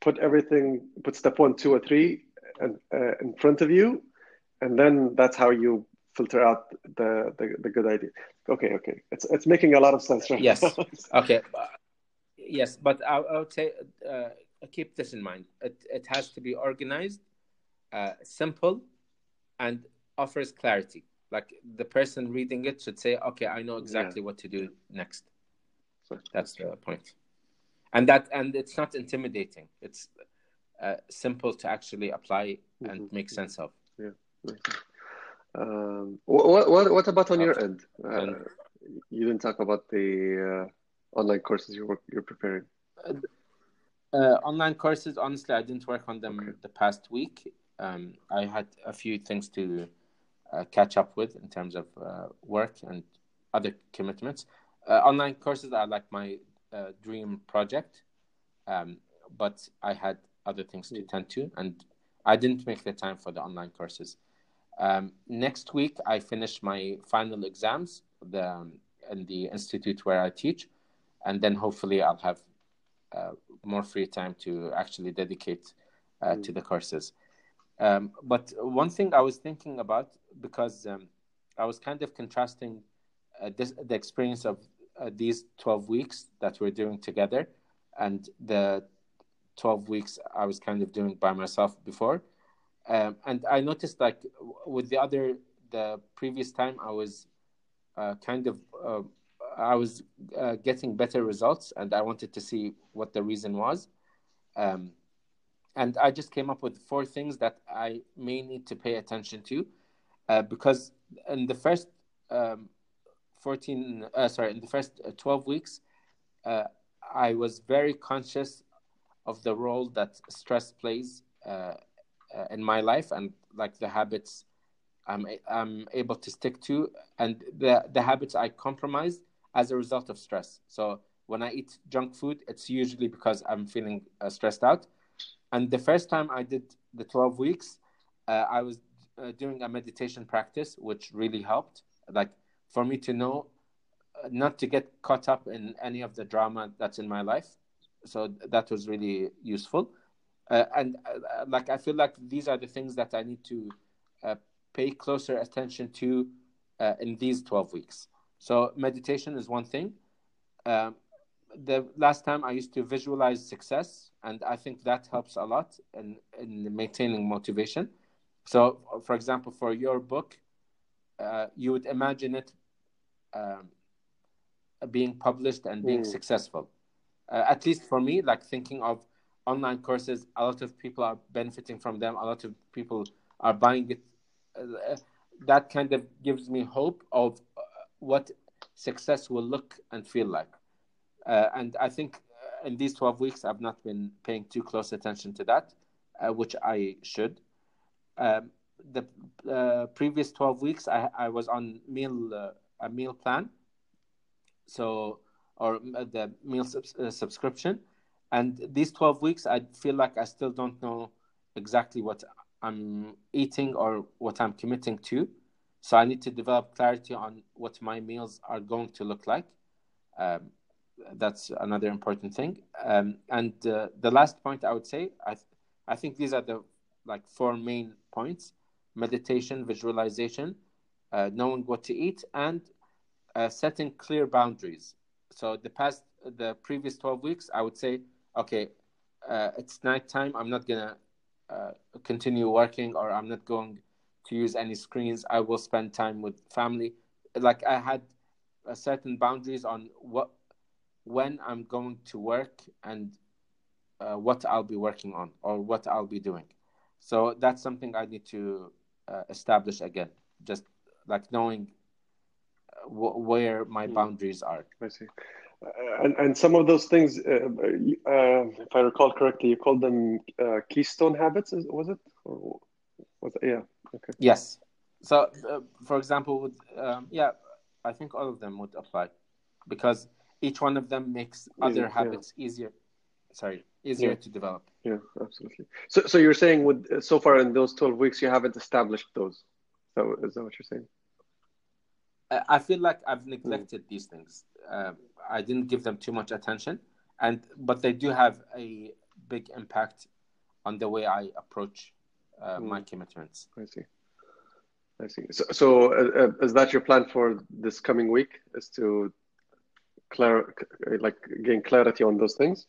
put everything, put step one, two, or three in, uh, in front of you. And then that's how you filter out the, the, the good idea. Okay, okay. It's, it's making a lot of sense right Yes. okay. Yes, but I, I would say uh, keep this in mind. It, it has to be organized, uh, simple, and offers clarity. Like the person reading it should say, "Okay, I know exactly yeah. what to do next." So that's the point. And that and it's not intimidating. It's uh, simple to actually apply and mm-hmm. make sense of. Yeah. Um, what, what what about on your end? Uh, you didn't talk about the uh, online courses you were you're preparing. Uh, online courses, honestly, I didn't work on them okay. the past week. Um, I had a few things to uh, catch up with in terms of uh, work and other commitments. Uh, online courses are like my uh, dream project, um, but I had other things to tend to, and I didn't make the time for the online courses. Um, next week, I finish my final exams the, um, in the institute where I teach, and then hopefully I'll have uh, more free time to actually dedicate uh, mm. to the courses. Um, but one thing I was thinking about because um, I was kind of contrasting uh, this, the experience of uh, these 12 weeks that we're doing together and the 12 weeks I was kind of doing by myself before. Um, and I noticed like with the other, the previous time I was uh, kind of uh, I was uh, getting better results, and I wanted to see what the reason was. Um, and I just came up with four things that I may need to pay attention to, uh, because in the first um, fourteen, uh, sorry, in the first uh, twelve weeks, uh, I was very conscious of the role that stress plays uh, in my life and like the habits I'm I'm able to stick to, and the the habits I compromised as a result of stress. So when I eat junk food, it's usually because I'm feeling uh, stressed out. And the first time I did the 12 weeks, uh, I was uh, doing a meditation practice, which really helped. Like for me to know uh, not to get caught up in any of the drama that's in my life. So that was really useful. Uh, and uh, like I feel like these are the things that I need to pay closer attention to in these 12 weeks. So meditation is one thing. Um, the last time I used to visualize success, and I think that helps a lot in, in maintaining motivation. So, for example, for your book, uh, you would imagine it um, being published and being mm. successful. Uh, at least for me, like thinking of online courses, a lot of people are benefiting from them. A lot of people are buying it. Uh, that kind of gives me hope of what success will look and feel like. Uh, and I think uh, in these 12 weeks, I've not been paying too close attention to that, uh, which I should. Um, the uh, previous 12 weeks, I, I was on meal uh, a meal plan, so or uh, the meal sub- subscription. And these 12 weeks, I feel like I still don't know exactly what I'm eating or what I'm committing to. So I need to develop clarity on what my meals are going to look like. Um, that's another important thing. Um, and uh, the last point I would say, I th- I think these are the like four main points: meditation, visualization, uh, knowing what to eat, and uh, setting clear boundaries. So the past, the previous twelve weeks, I would say, okay, uh, it's night time. I'm not gonna uh, continue working, or I'm not going to use any screens. I will spend time with family. Like I had a certain boundaries on what when I'm going to work and uh, what I'll be working on or what I'll be doing. So that's something I need to uh, establish again. Just like knowing uh, w- where my hmm. boundaries are. I see. Uh, and, and some of those things, uh, uh, if I recall correctly, you called them keystone habits, was it? Or was it? Yeah. Okay. Yes. So, uh, for example, with, um, yeah, I think all of them would apply because each one of them makes other yeah, habits yeah. easier. sorry, easier Yeah. to develop. Yeah, absolutely. So, so you're saying with so far in those 12 weeks, you haven't established those. So, is that what you're saying? Uh, I feel like I've neglected these things. Uh, I didn't give them too much attention, and but they do have a big impact on the way I approach uh, my commitments. I see. I see. So, so uh, is that your plan for this coming week? Is to clar- like gain clarity on those things?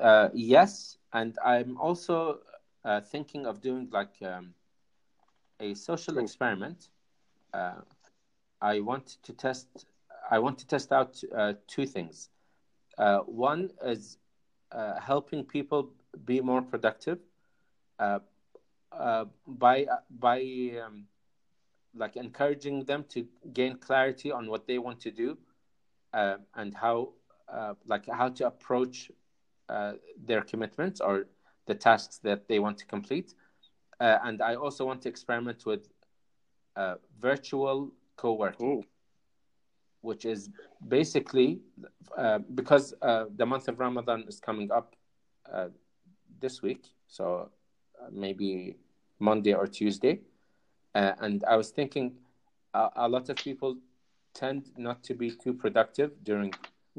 Uh, yes, and I'm also uh, thinking of doing like um, a social experiment. Uh, I want to test. I want to test out uh, two things. Uh, one is uh, helping people be more productive uh, uh, by by um, like encouraging them to gain clarity on what they want to do uh, and how uh, like how to approach uh, their commitments or the tasks that they want to complete. Uh, and I also want to experiment with uh, virtual co-working, Oh, which is basically uh, because uh, the month of Ramadan is coming up uh, this week, so uh, maybe Monday or Tuesday. Uh, and I was thinking a, lot of people tend not to be too productive during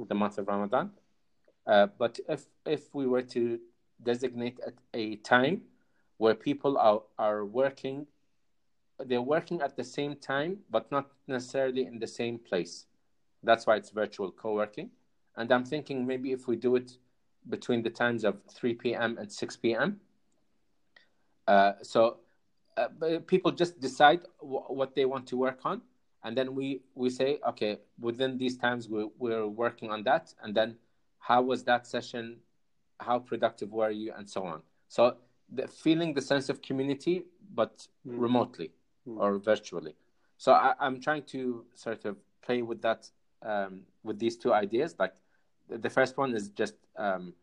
the month of Ramadan. Uh, but if if we were to designate a, a time where people are, are working, they're working at the same time, but not necessarily in the same place. That's why it's virtual co-working. And I'm thinking maybe if we do it between the times of 3 p.m. and 6 p.m. Uh, so uh, people just decide w- what they want to work on, and then we we say, okay, within these times we we're working on that, and then how was that session, how productive were you, and so on. So the, feeling the sense of community, but Mm. remotely Mm. or virtually. So I, I'm trying to sort of play with that um, with these two ideas. Like the, first one is just um,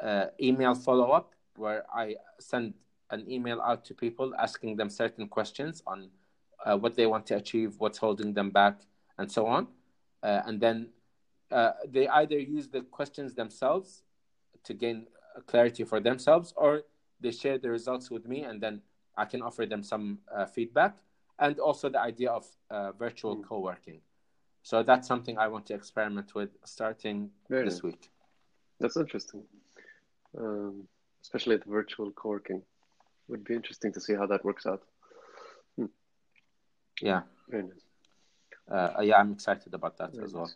uh, email follow up, where I send an email out to people asking them certain questions on uh, what they want to achieve, what's holding them back, and so on. Uh, and then uh, they either use the questions themselves to gain clarity for themselves, or they share the results with me, and then I can offer them some uh, feedback. And also the idea of uh, virtual Mm. co working. So that's something I want to experiment with starting Very this nice. week. that's interesting. Um, especially the virtual co-working. Would be interesting to see how that works out. Yeah. Very nice. Uh, yeah, I'm excited about that Very as well.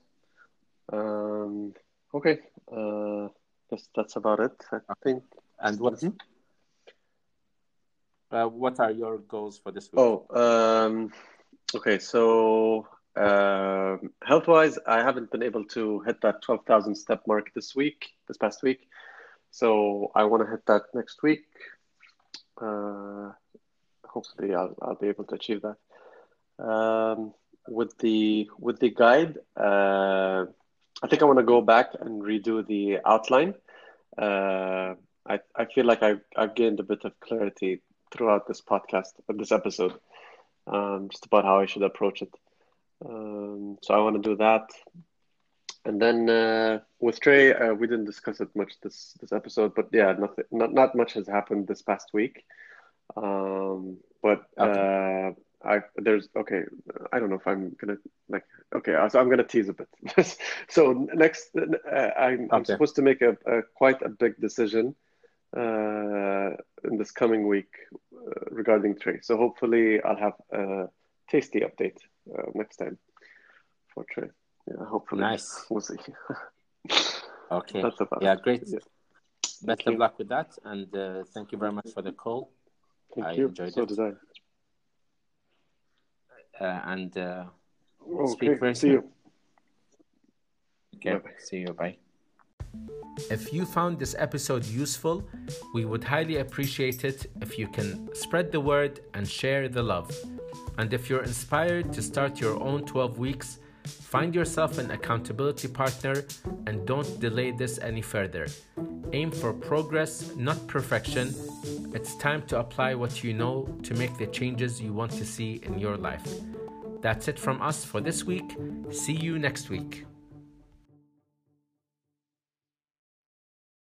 Um, okay. Uh, guess that's about it. I think. And what Mhm. uh, what are your goals for this week? Oh, um, okay. So, um, health-wise, I haven't been able to hit that 12,000 step mark this week, this past week. So I want to hit that next week. Uh, hopefully, I'll I'll be able to achieve that. Um, with the with the guide, uh, I think I want to go back and redo the outline. Uh, I I feel like I I've gained a bit of clarity throughout this podcast this episode, um, just about how I should approach it. Um, so I want to do that, and then uh, with Trey, uh, we didn't discuss it much this this episode, but yeah, nothing, not not much has happened this past week. Um, but uh, I there's okay, I don't know if I'm gonna like okay, so I'm gonna tease a bit. so next, uh, I'm, I'm supposed to make a, a quite a big decision uh, in this coming week uh, regarding Trey. So hopefully I'll have a tasty update uh, next time for Trey. Yeah, hopefully. Nice. We'll see. Okay. That's about Yeah, it. great. Yeah. Best you. of luck with that, and uh, thank you very much for the call. Thank I you. enjoyed so it. did I. Uh, and uh, Okay. Speak very See soon. you. okay, Bye-bye. see you. Bye. If you found this episode useful, we would highly appreciate it if you can spread the word and share the love. And if you're inspired to start your own 12 weeks, find yourself an accountability partner and don't delay this any further. Aim for progress, not perfection. It's time to apply what you know to make the changes you want to see in your life. That's it from us for this week. See you next week.